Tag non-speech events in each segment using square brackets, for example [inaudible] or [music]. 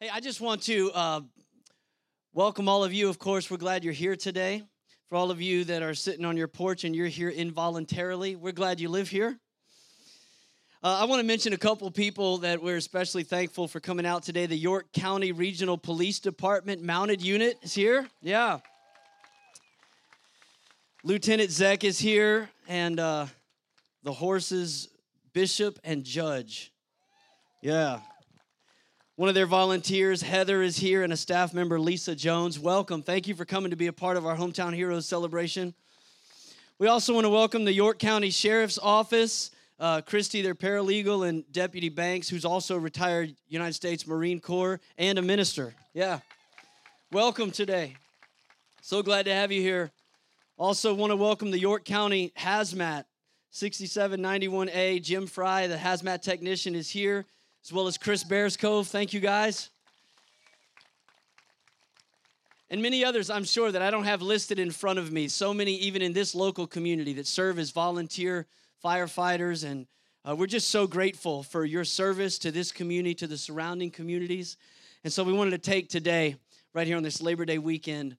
Hey, I just want to uh, welcome all of you. Of course, we're glad you're here today. For all of you that are sitting on your porch and you're here involuntarily, we're glad you live here. Uh, I want to mention a couple people that we're especially thankful for coming out today. The York County Regional Police Department Mounted Unit is here. Yeah. Lieutenant Zek is here, and uh, the horses, Bishop and Judge. Yeah. One of their volunteers, Heather, is here, and a staff member, Lisa Jones. Welcome. Thank you for coming to be a part of our Hometown Heroes celebration. We also want to welcome the York County Sheriff's Office, uh, Christy, their paralegal, and Deputy Banks, who's also retired United States Marine Corps and a minister. Yeah. Welcome today. So glad to have you here. Also, want to welcome the York County Hazmat 6791A. Jim Fry, the hazmat technician, is here as well as Chris Bearscove. Thank you guys. And many others, I'm sure, that I don't have listed in front of me. So many, even in this local community, that serve as volunteer firefighters. And uh, we're just so grateful for your service to this community, to the surrounding communities. And so we wanted to take today, right here on this Labor Day weekend,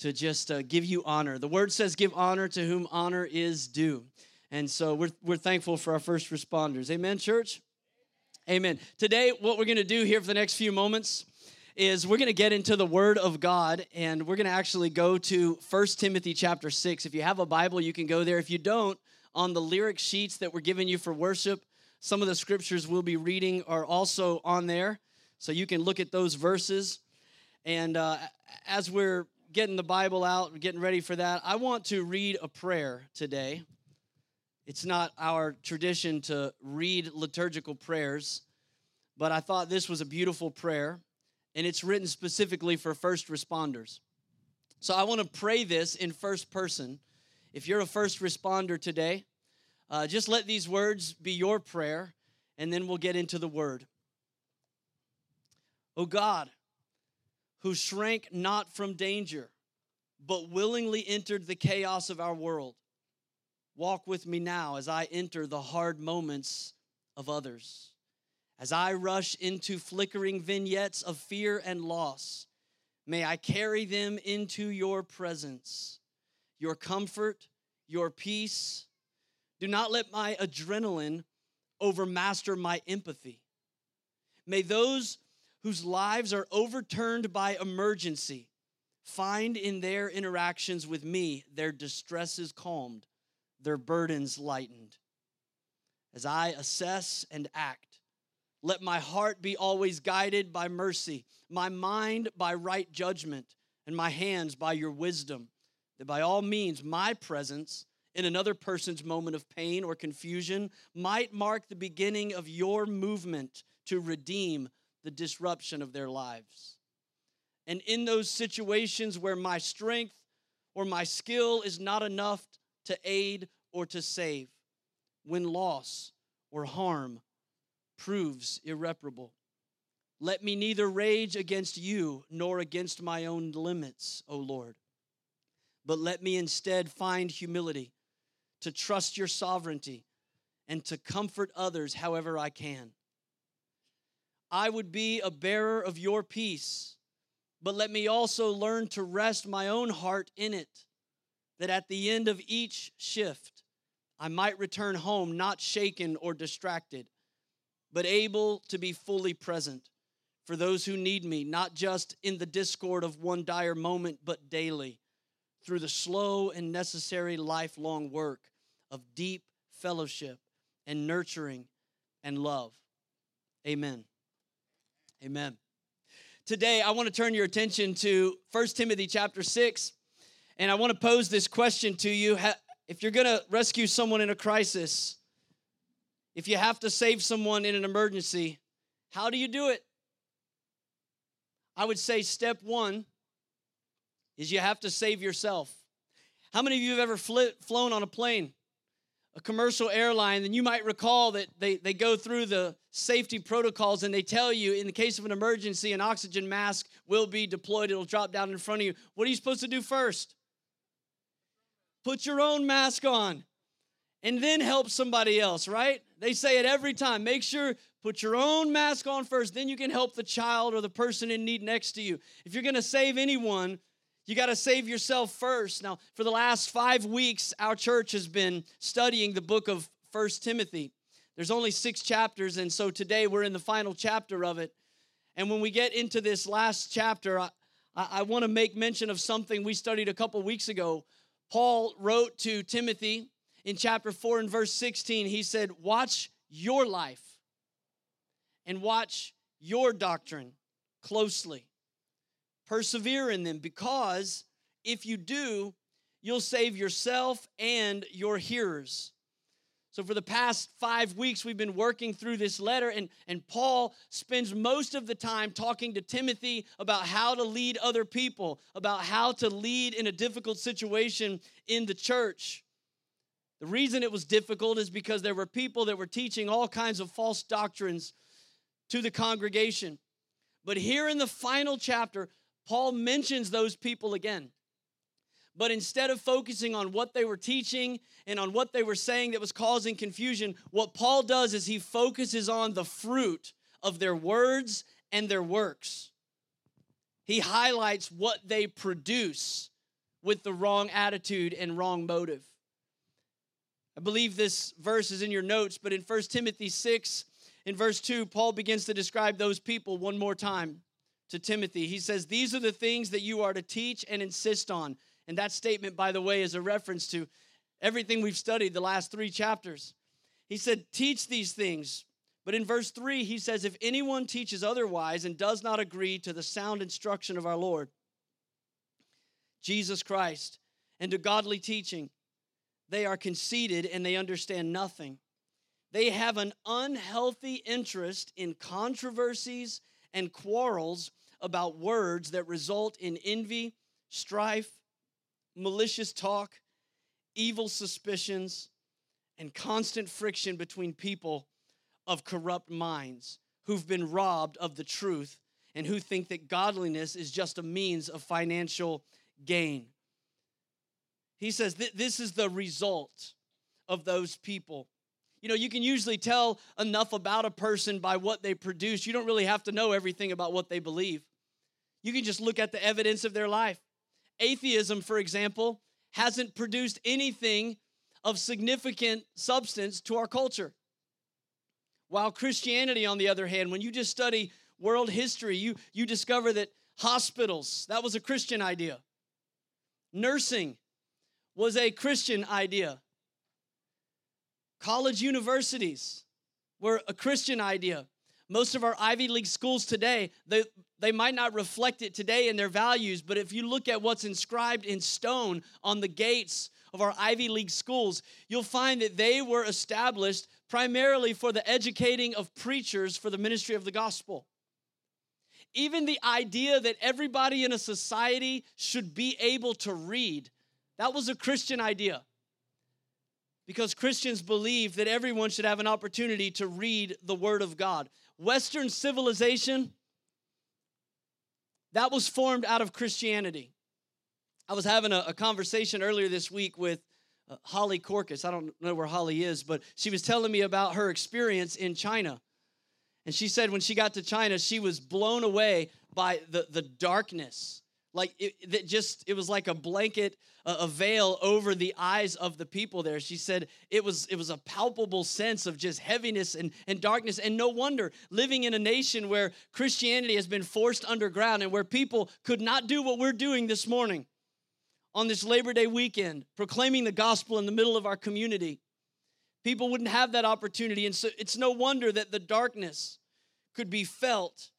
to just uh, give you honor. The word says, give honor to whom honor is due. And so we're, we're thankful for our first responders. Amen, church? Amen. Today, what we're going to do here for the next few moments is we're going to get into the word of god and we're going to actually go to 1 timothy chapter 6 if you have a bible you can go there. If you don't on the lyric sheets that we're giving you for worship some of the scriptures we'll be reading are also on there. So you can look at those verses. And uh, as we're getting the bible out getting ready for that i want to read a prayer today it's not our tradition to read liturgical prayers, but I thought this was a beautiful prayer, and it's written specifically for first responders. So I want to pray this in first person. If you're a first responder today, uh, just let these words be your prayer, and then we'll get into the word. O God, who shrank not from danger, but willingly entered the chaos of our world Walk with me now as I enter the hard moments of others. As I rush into flickering vignettes of fear and loss, may I carry them into your presence, your comfort, your peace. Do not let my adrenaline overmaster my empathy. May those whose lives are overturned by emergency find in their interactions with me their distresses calmed their burdens lightened. As I assess and act, let my heart be always guided by mercy, my mind by right judgment, and my hands by your wisdom, that by all means my presence in another person's moment of pain or confusion might mark the beginning of your movement to redeem the disruption of their lives. And in those situations where my strength or my skill is not enough to aid or to save, when loss or harm proves irreparable. Let me neither rage against you nor against my own limits, O Lord, but let me instead find humility to trust your sovereignty and to comfort others however I can. I would be a bearer of your peace, but let me also learn to rest my own heart in it that at the end of each shift, I might return home not shaken or distracted, but able to be fully present for those who need me, not just in the discord of one dire moment, but daily through the slow and necessary lifelong work of deep fellowship and nurturing and love. Amen. Amen. Today, I want to turn your attention to 1 Timothy chapter 6. And I want to pose this question to you. If you're going to rescue someone in a crisis, if you have to save someone in an emergency, how do you do it? I would say step one is you have to save yourself. How many of you have ever flown on a plane, a commercial airline, and you might recall that they, they go through the safety protocols and they tell you in the case of an emergency, an oxygen mask will be deployed, it'll drop down in front of you. What are you supposed to do first? Put your own mask on and then help somebody else, right? They say it every time. Make sure Put your own mask on first, then you can help the child or the person in need next to you. If you're gonna save anyone, you got to save yourself first. Now, for the last five weeks, our church has been studying the book of First Timothy. There's only six chapters, and so today we're in the final chapter of it. And when we get into this last chapter, I, I want to make mention of something we studied a couple weeks ago. Paul wrote to Timothy in chapter 4 and verse 16. He said, Watch your life and watch your doctrine closely persevere in them because if you do, you'll save yourself and your hearers. So, for the past five weeks, we've been working through this letter, and, and Paul spends most of the time talking to Timothy about how to lead other people, about how to lead in a difficult situation in the church. The reason it was difficult is because there were people that were teaching all kinds of false doctrines to the congregation. But here in the final chapter, Paul mentions those people again. But instead of focusing on what they were teaching and on what they were saying that was causing confusion, what Paul does is he focuses on the fruit of their words and their works. He highlights what they produce with the wrong attitude and wrong motive. I believe this verse is in your notes, but in 1 Timothy 6, in verse 2, Paul begins to describe those people one more time to Timothy. He says, These are the things that you are to teach and insist on. And that statement, by the way, is a reference to everything we've studied the last three chapters. He said, Teach these things. But in verse 3, he says, If anyone teaches otherwise and does not agree to the sound instruction of our Lord, Jesus Christ, and to godly teaching, they are conceited and they understand nothing. They have an unhealthy interest in controversies and quarrels about words that result in envy, strife, malicious talk, evil suspicions, and constant friction between people of corrupt minds who've been robbed of the truth and who think that godliness is just a means of financial gain. He says that this is the result of those people. You know, you can usually tell enough about a person by what they produce. You don't really have to know everything about what they believe. You can just look at the evidence of their life. Atheism, for example, hasn't produced anything of significant substance to our culture. While Christianity, on the other hand, when you just study world history, you, you discover that hospitals, that was a Christian idea. Nursing was a Christian idea. College universities were a Christian idea. Most of our Ivy League schools today, they, they might not reflect it today in their values, but if you look at what's inscribed in stone on the gates of our Ivy League schools, you'll find that they were established primarily for the educating of preachers for the ministry of the gospel. Even the idea that everybody in a society should be able to read, that was a Christian idea because Christians believe that everyone should have an opportunity to read the Word of God. Western civilization, that was formed out of Christianity. I was having a, a conversation earlier this week with uh, Holly Corcus. I don't know where Holly is, but she was telling me about her experience in China. And she said when she got to China, she was blown away by the, the darkness like it, it just it was like a blanket a veil over the eyes of the people there. She said it was it was a palpable sense of just heaviness and, and darkness. And no wonder living in a nation where christianity has been forced underground and where people could not do what we're doing this morning on this labor day weekend proclaiming the gospel in the middle of our community people wouldn't have that opportunity. And so it's no wonder that the darkness could be felt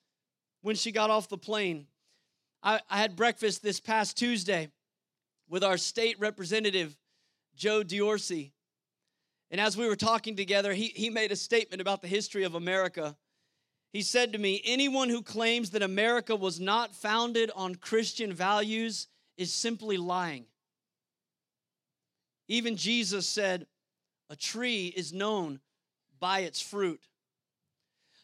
when she got off the plane I, I had breakfast this past Tuesday with our state representative, Joe D'Orsie. And as we were talking together, he, he made a statement about the history of America. He said to me, Anyone who claims that America was not founded on Christian values is simply lying. Even Jesus said, A tree is known by its fruit.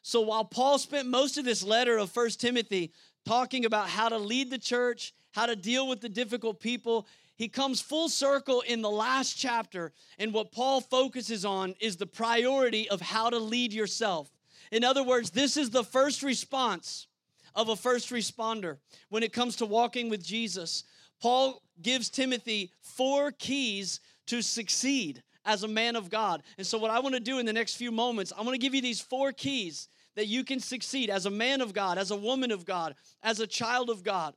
So while Paul spent most of this letter of First Timothy talking about how to lead the church, how to deal with the difficult people. He comes full circle in the last chapter, and what Paul focuses on is the priority of how to lead yourself. In other words, this is the first response of a first responder when it comes to walking with Jesus. Paul gives Timothy four keys to succeed as a man of God. And so, what I want to do in the next few moments, I want to give you these four keys that you can succeed as a man of God, as a woman of God, as a child of God.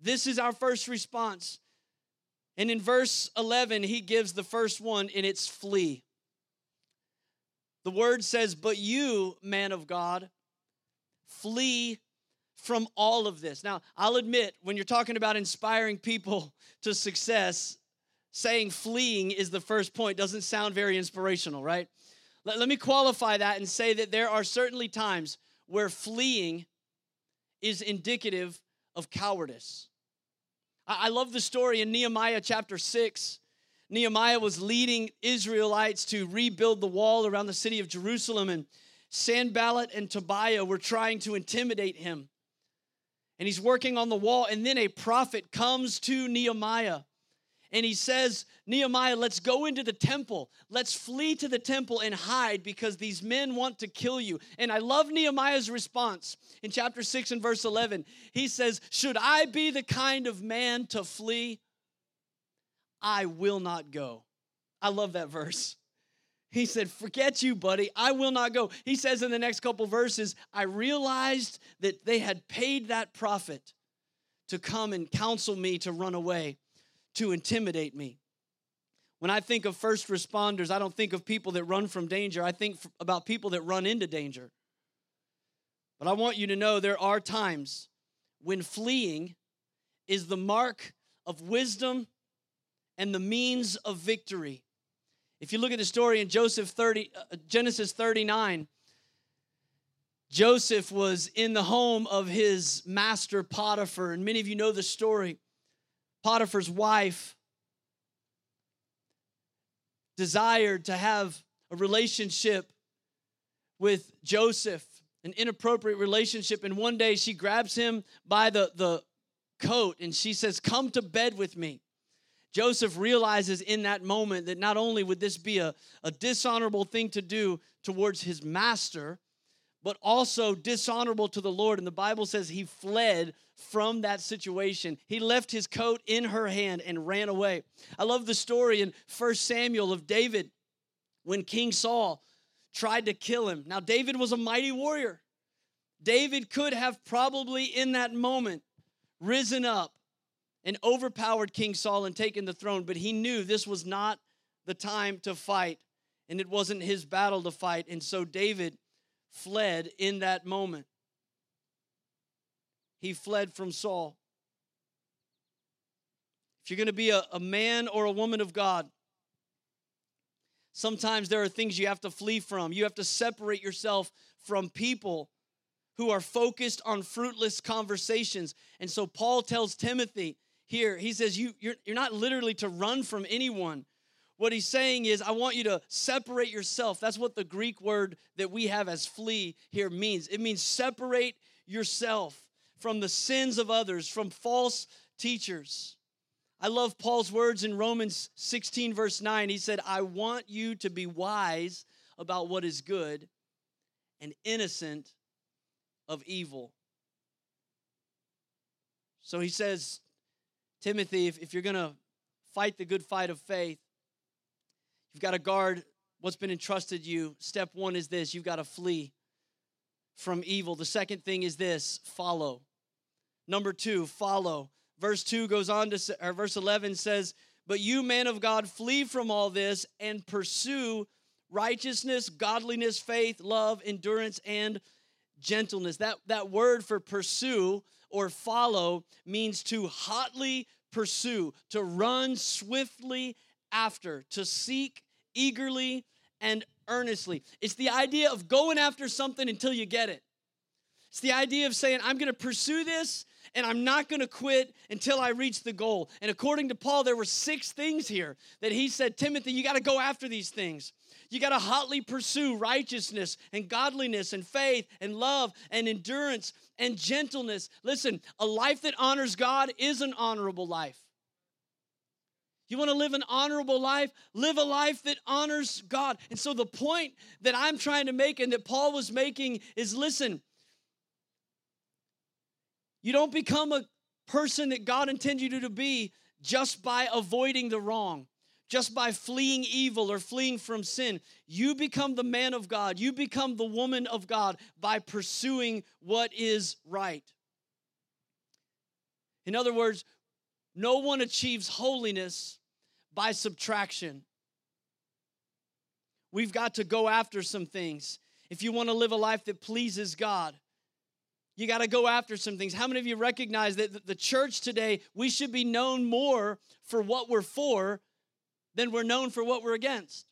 This is our first response. And in verse 11, he gives the first one, and it's flee. The word says, But you, man of God, flee from all of this. Now, I'll admit, when you're talking about inspiring people [laughs] to success, saying fleeing is the first point doesn't sound very inspirational, right? Let, let me qualify that and say that there are certainly times where fleeing is indicative of cowardice. I, I love the story in Nehemiah chapter 6. Nehemiah was leading Israelites to rebuild the wall around the city of Jerusalem, and Sanballat and Tobiah were trying to intimidate him. And he's working on the wall, and then a prophet comes to Nehemiah and he says, Nehemiah, let's go into the temple. Let's flee to the temple and hide because these men want to kill you. And I love Nehemiah's response in chapter 6 and verse 11. He says, Should I be the kind of man to flee? I will not go. I love that verse. He said, Forget you, buddy. I will not go. He says in the next couple verses, I realized that they had paid that prophet to come and counsel me to run away to intimidate me. When I think of first responders, I don't think of people that run from danger. I think about people that run into danger. But I want you to know there are times when fleeing is the mark of wisdom and the means of victory. If you look at the story in Joseph 30, uh, Genesis 39, Joseph was in the home of his master Potiphar, and many of you know the story. Potiphar's wife desired to have a relationship with Joseph, an inappropriate relationship. And one day she grabs him by the, the coat and she says, Come to bed with me. Joseph realizes in that moment that not only would this be a, a dishonorable thing to do towards his master, but also dishonorable to the Lord. And the Bible says he fled from that situation. He left his coat in her hand and ran away. I love the story in 1 Samuel of David when King Saul tried to kill him. Now, David was a mighty warrior. David could have probably in that moment risen up and overpowered King Saul and taken the throne, but he knew this was not the time to fight and it wasn't his battle to fight. And so David fled in that moment he fled from Saul. If you're going to be a, a man or a woman of God, sometimes there are things you have to flee from. You have to separate yourself from people who are focused on fruitless conversations. And so Paul tells Timothy here, he says, you, you're, you're not literally to run from anyone. What he's saying is, I want you to separate yourself. That's what the Greek word that we have as flee here means. It means separate yourself from the sins of others, from false teachers. I love Paul's words in Romans 16, verse 9. He said, I want you to be wise about what is good and innocent of evil. So he says, Timothy, if, if you're going to fight the good fight of faith, you've got to guard what's been entrusted you. Step one is this you've got to flee from evil. The second thing is this follow. Number two, follow. Verse 2 goes on to, or verse 11 says, But you, man of God, flee from all this and pursue righteousness, godliness, faith, love, endurance, and gentleness. That, that word for pursue or follow means to hotly pursue, to run swiftly after, to seek eagerly and earnestly. It's the idea of going after something until you get it. It's the idea of saying, I'm going to pursue this and I'm not going to quit until I reach the goal. And according to Paul, there were six things here that he said, Timothy, you got to go after these things. You got to hotly pursue righteousness and godliness and faith and love and endurance and gentleness. Listen, a life that honors God is an honorable life. You want to live an honorable life? Live a life that honors God. And so, the point that I'm trying to make and that Paul was making is listen, you don't become a person that God intends you to be just by avoiding the wrong, just by fleeing evil or fleeing from sin. You become the man of God, you become the woman of God by pursuing what is right. In other words, no one achieves holiness by subtraction. We've got to go after some things. If you want to live a life that pleases God, you got to go after some things. How many of you recognize that the church today, we should be known more for what we're for than we're known for what we're against?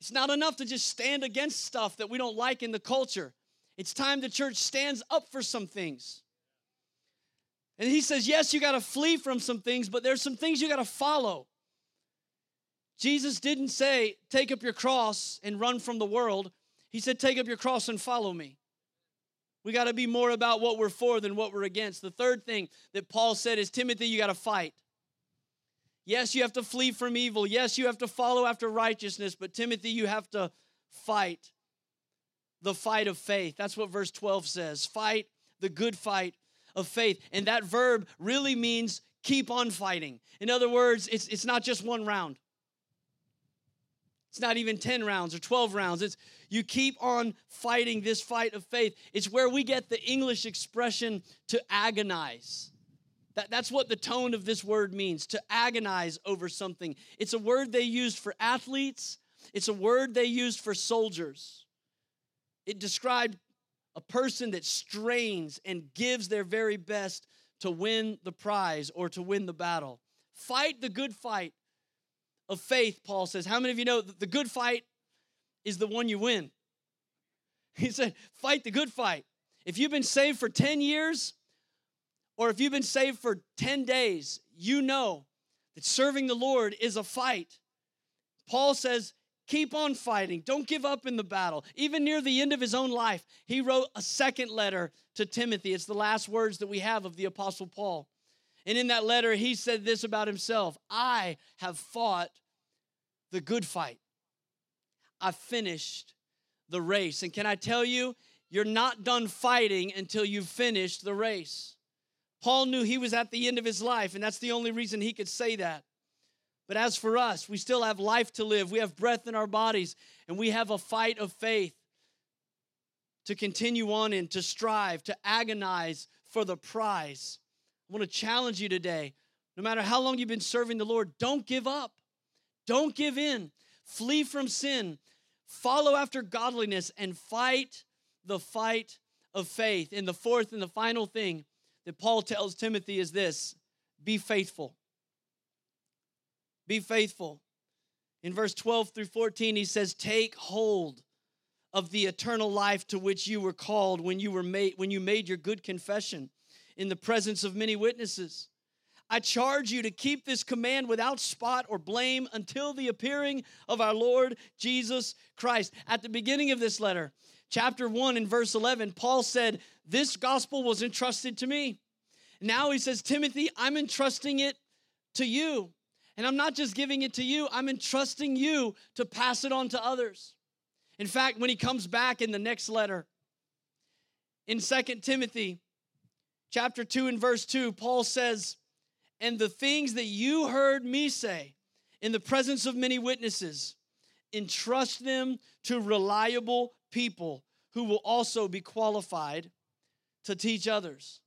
It's not enough to just stand against stuff that we don't like in the culture. It's time the church stands up for some things. And he says, yes, you got to flee from some things, but there's some things you got to follow. Jesus didn't say, take up your cross and run from the world. He said, take up your cross and follow me. We got to be more about what we're for than what we're against. The third thing that Paul said is, Timothy, you got to fight. Yes, you have to flee from evil. Yes, you have to follow after righteousness, but Timothy, you have to fight the fight of faith. That's what verse 12 says. Fight the good fight of faith. And that verb really means keep on fighting. In other words, it's, it's not just one round. It's not even 10 rounds or 12 rounds. It's you keep on fighting this fight of faith. It's where we get the English expression to agonize. That, that's what the tone of this word means to agonize over something. It's a word they used for athletes, it's a word they used for soldiers. It described a person that strains and gives their very best to win the prize or to win the battle. Fight the good fight of faith, Paul says. How many of you know the good fight is the one you win? He said, fight the good fight. If you've been saved for 10 years or if you've been saved for 10 days, you know that serving the Lord is a fight. Paul says, Keep on fighting. Don't give up in the battle. Even near the end of his own life, he wrote a second letter to Timothy. It's the last words that we have of the Apostle Paul. And in that letter, he said this about himself I have fought the good fight. I finished the race. And can I tell you, you're not done fighting until you've finished the race. Paul knew he was at the end of his life, and that's the only reason he could say that. But as for us, we still have life to live. We have breath in our bodies, and we have a fight of faith to continue on in, to strive, to agonize for the prize. I want to challenge you today. No matter how long you've been serving the Lord, don't give up. Don't give in. Flee from sin. Follow after godliness and fight the fight of faith. And the fourth and the final thing that Paul tells Timothy is this be faithful. Be faithful. In verse 12 through 14, he says, Take hold of the eternal life to which you were called when you were made when you made your good confession in the presence of many witnesses. I charge you to keep this command without spot or blame until the appearing of our Lord Jesus Christ. At the beginning of this letter, chapter 1 and verse 11, Paul said, This gospel was entrusted to me. Now he says, Timothy, I'm entrusting it to you. And I'm not just giving it to you, I'm entrusting you to pass it on to others. In fact, when he comes back in the next letter, in Second Timothy chapter 2 and verse 2, Paul says, And the things that you heard me say in the presence of many witnesses, entrust them to reliable people who will also be qualified to teach others.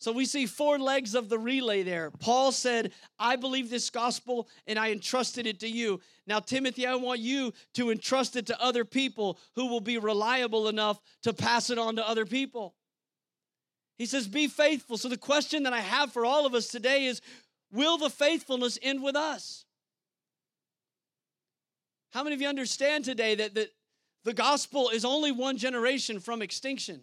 So we see four legs of the relay there. Paul said, I believe this gospel and I entrusted it to you. Now, Timothy, I want you to entrust it to other people who will be reliable enough to pass it on to other people. He says, Be faithful. So the question that I have for all of us today is Will the faithfulness end with us? How many of you understand today that, that the gospel is only one generation from extinction?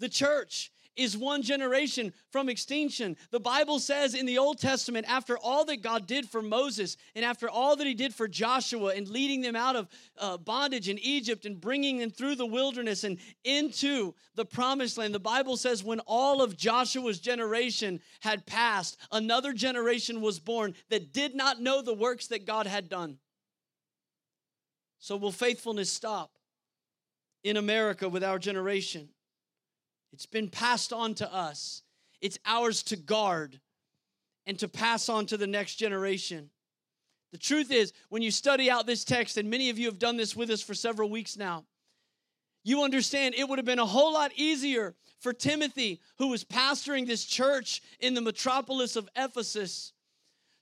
The church is one generation from extinction. The Bible says in the Old Testament, after all that God did for Moses and after all that he did for Joshua and leading them out of uh, bondage in Egypt and bringing them through the wilderness and into the promised land, the Bible says when all of Joshua's generation had passed, another generation was born that did not know the works that God had done. So, will faithfulness stop in America with our generation? It's been passed on to us. It's ours to guard and to pass on to the next generation. The truth is, when you study out this text, and many of you have done this with us for several weeks now, you understand it would have been a whole lot easier for Timothy, who was pastoring this church in the metropolis of Ephesus,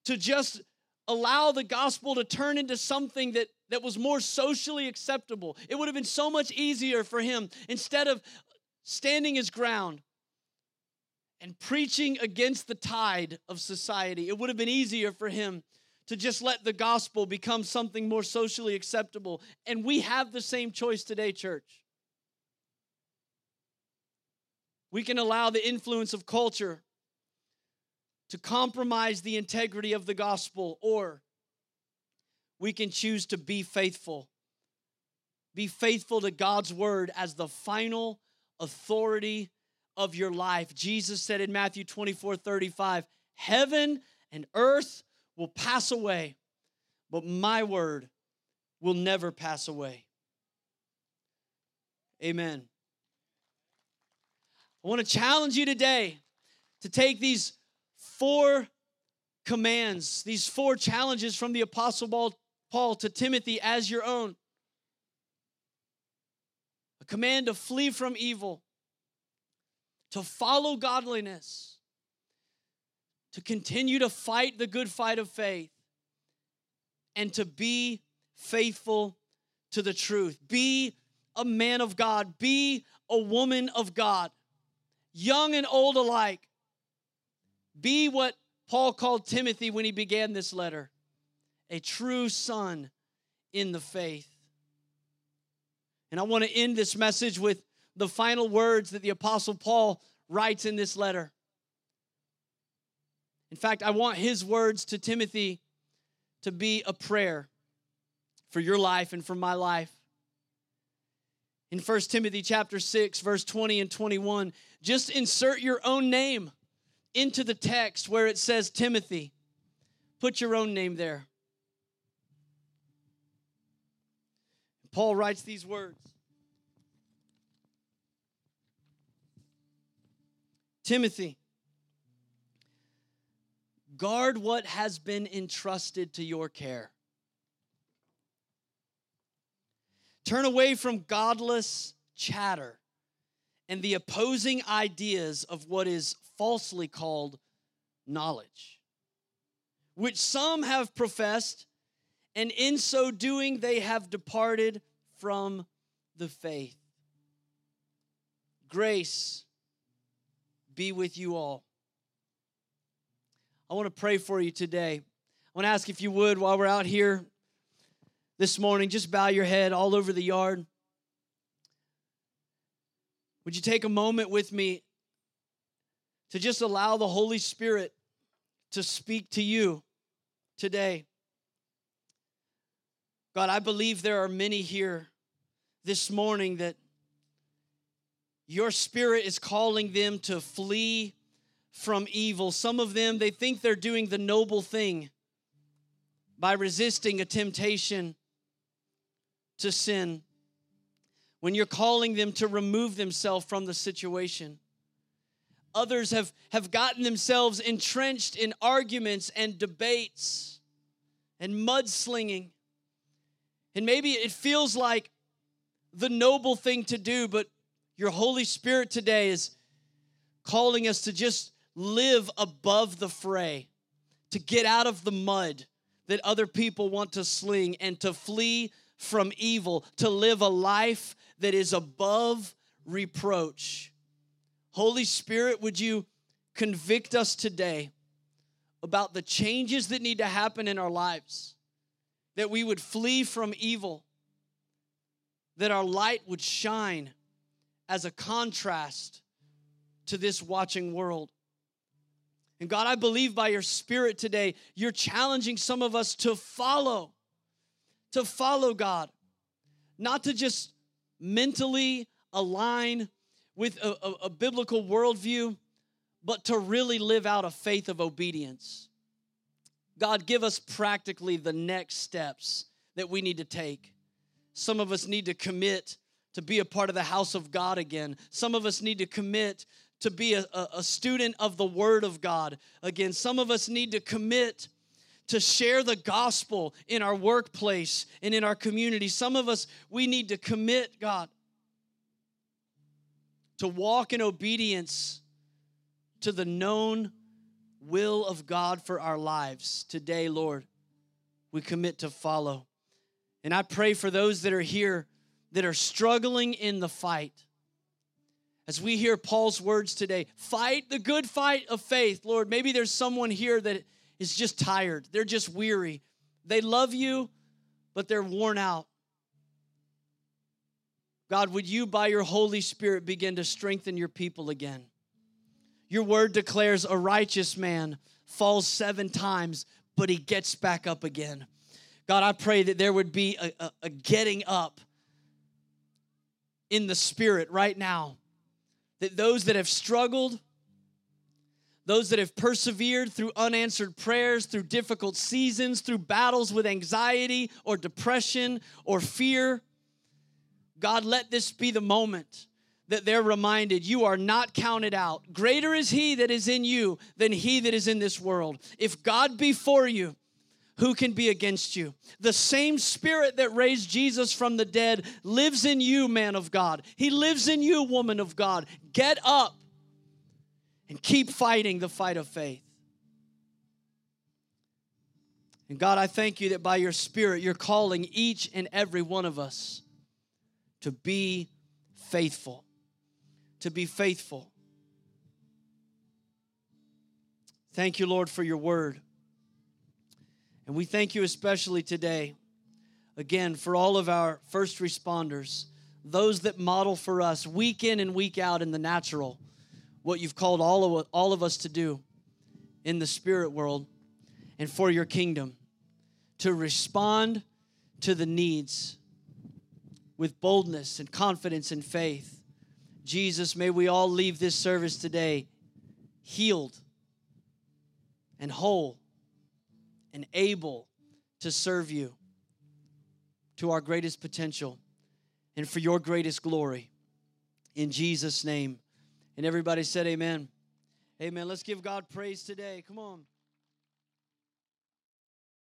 to just allow the gospel to turn into something that, that was more socially acceptable. It would have been so much easier for him instead of standing his ground and preaching against the tide of society. It would have been easier for him to just let the gospel become something more socially acceptable. And we have the same choice today, church. We can allow the influence of culture to compromise the integrity of the gospel, or we can choose to be faithful. Be faithful to God's word as the final authority of your life. Jesus said in Matthew 24 35, Heaven and earth will pass away, but my word will never pass away. Amen. I want to challenge you today to take these four commands, these four challenges from the Apostle Paul to Timothy as your own command to flee from evil, to follow godliness, to continue to fight the good fight of faith, and to be faithful to the truth. Be a man of God, be a woman of God, young and old alike. Be what Paul called Timothy when he began this letter a true son in the faith. And I want to end this message with the final words that the Apostle Paul writes in this letter. In fact, I want his words to Timothy to be a prayer for your life and for my life. In 1 Timothy chapter 6 verse 20 and 21, just insert your own name into the text where it says Timothy. Put your own name there. Paul writes these words Timothy, guard what has been entrusted to your care. Turn away from godless chatter and the opposing ideas of what is falsely called knowledge, which some have professed and in so doing, they have departed from the faith. Grace be with you all. I want to pray for you today. I want to ask if you would, while we're out here this morning, just bow your head all over the yard. Would you take a moment with me to just allow the Holy Spirit to speak to you today? God, I believe there are many here this morning that your spirit is calling them to flee from evil. Some of them, they think they're doing the noble thing by resisting a temptation to sin. When you're calling them to remove themselves from the situation. Others have, have gotten themselves entrenched in arguments and debates and mudslinging and maybe it feels like the noble thing to do, but your Holy Spirit today is calling us to just live above the fray, to get out of the mud that other people want to sling, and to flee from evil, to live a life that is above reproach. Holy Spirit, would you convict us today about the changes that need to happen in our lives? That we would flee from evil, that our light would shine as a contrast to this watching world. And God, I believe by your spirit today, you're challenging some of us to follow, to follow God, not to just mentally align with a, a, a biblical worldview, but to really live out a faith of obedience. God, give us practically the next steps that we need to take. Some of us need to commit to be a part of the house of God again. Some of us need to commit to be a, a, student of the Word of God again. Some of us need to commit to share the gospel in our workplace and in our community. Some of us, we need to commit, God, to walk in obedience to the known will of God for our lives. Today, Lord, we commit to follow. And I pray for those that are here that are struggling in the fight. As we hear Paul's words today, fight the good fight of faith. Lord, maybe there's someone here that is just tired, they're just weary. They love you, but they're worn out. God, would you, by your Holy Spirit, begin to strengthen your people again? Your word declares a righteous man falls seven times, but he gets back up again. God, I pray that there would be a, a, a getting up in the spirit right now. That those that have struggled, those that have persevered through unanswered prayers, through difficult seasons, through battles with anxiety or depression or fear, God, let this be the moment that they're reminded you are not counted out. Greater is He that is in you than He that is in this world. If God be for you, who can be against you? The same spirit that raised Jesus from the dead lives in you, man of God. He lives in you, woman of God. Get up and keep fighting the fight of faith. And God, I thank you that by your spirit, you're calling each and every one of us to be faithful. To be faithful. Thank you, Lord, for your word. And we thank you especially today, again, for all of our first responders, those that model for us week in and week out in the natural what you've called all of, all of us to do in the spirit world and for your kingdom to respond to the needs with boldness and confidence and faith. Jesus, may we all leave this service today healed and whole and able to serve you to our greatest potential and for your greatest glory. In Jesus' name. And everybody said, Amen. Amen. Let's give God praise today. Come on.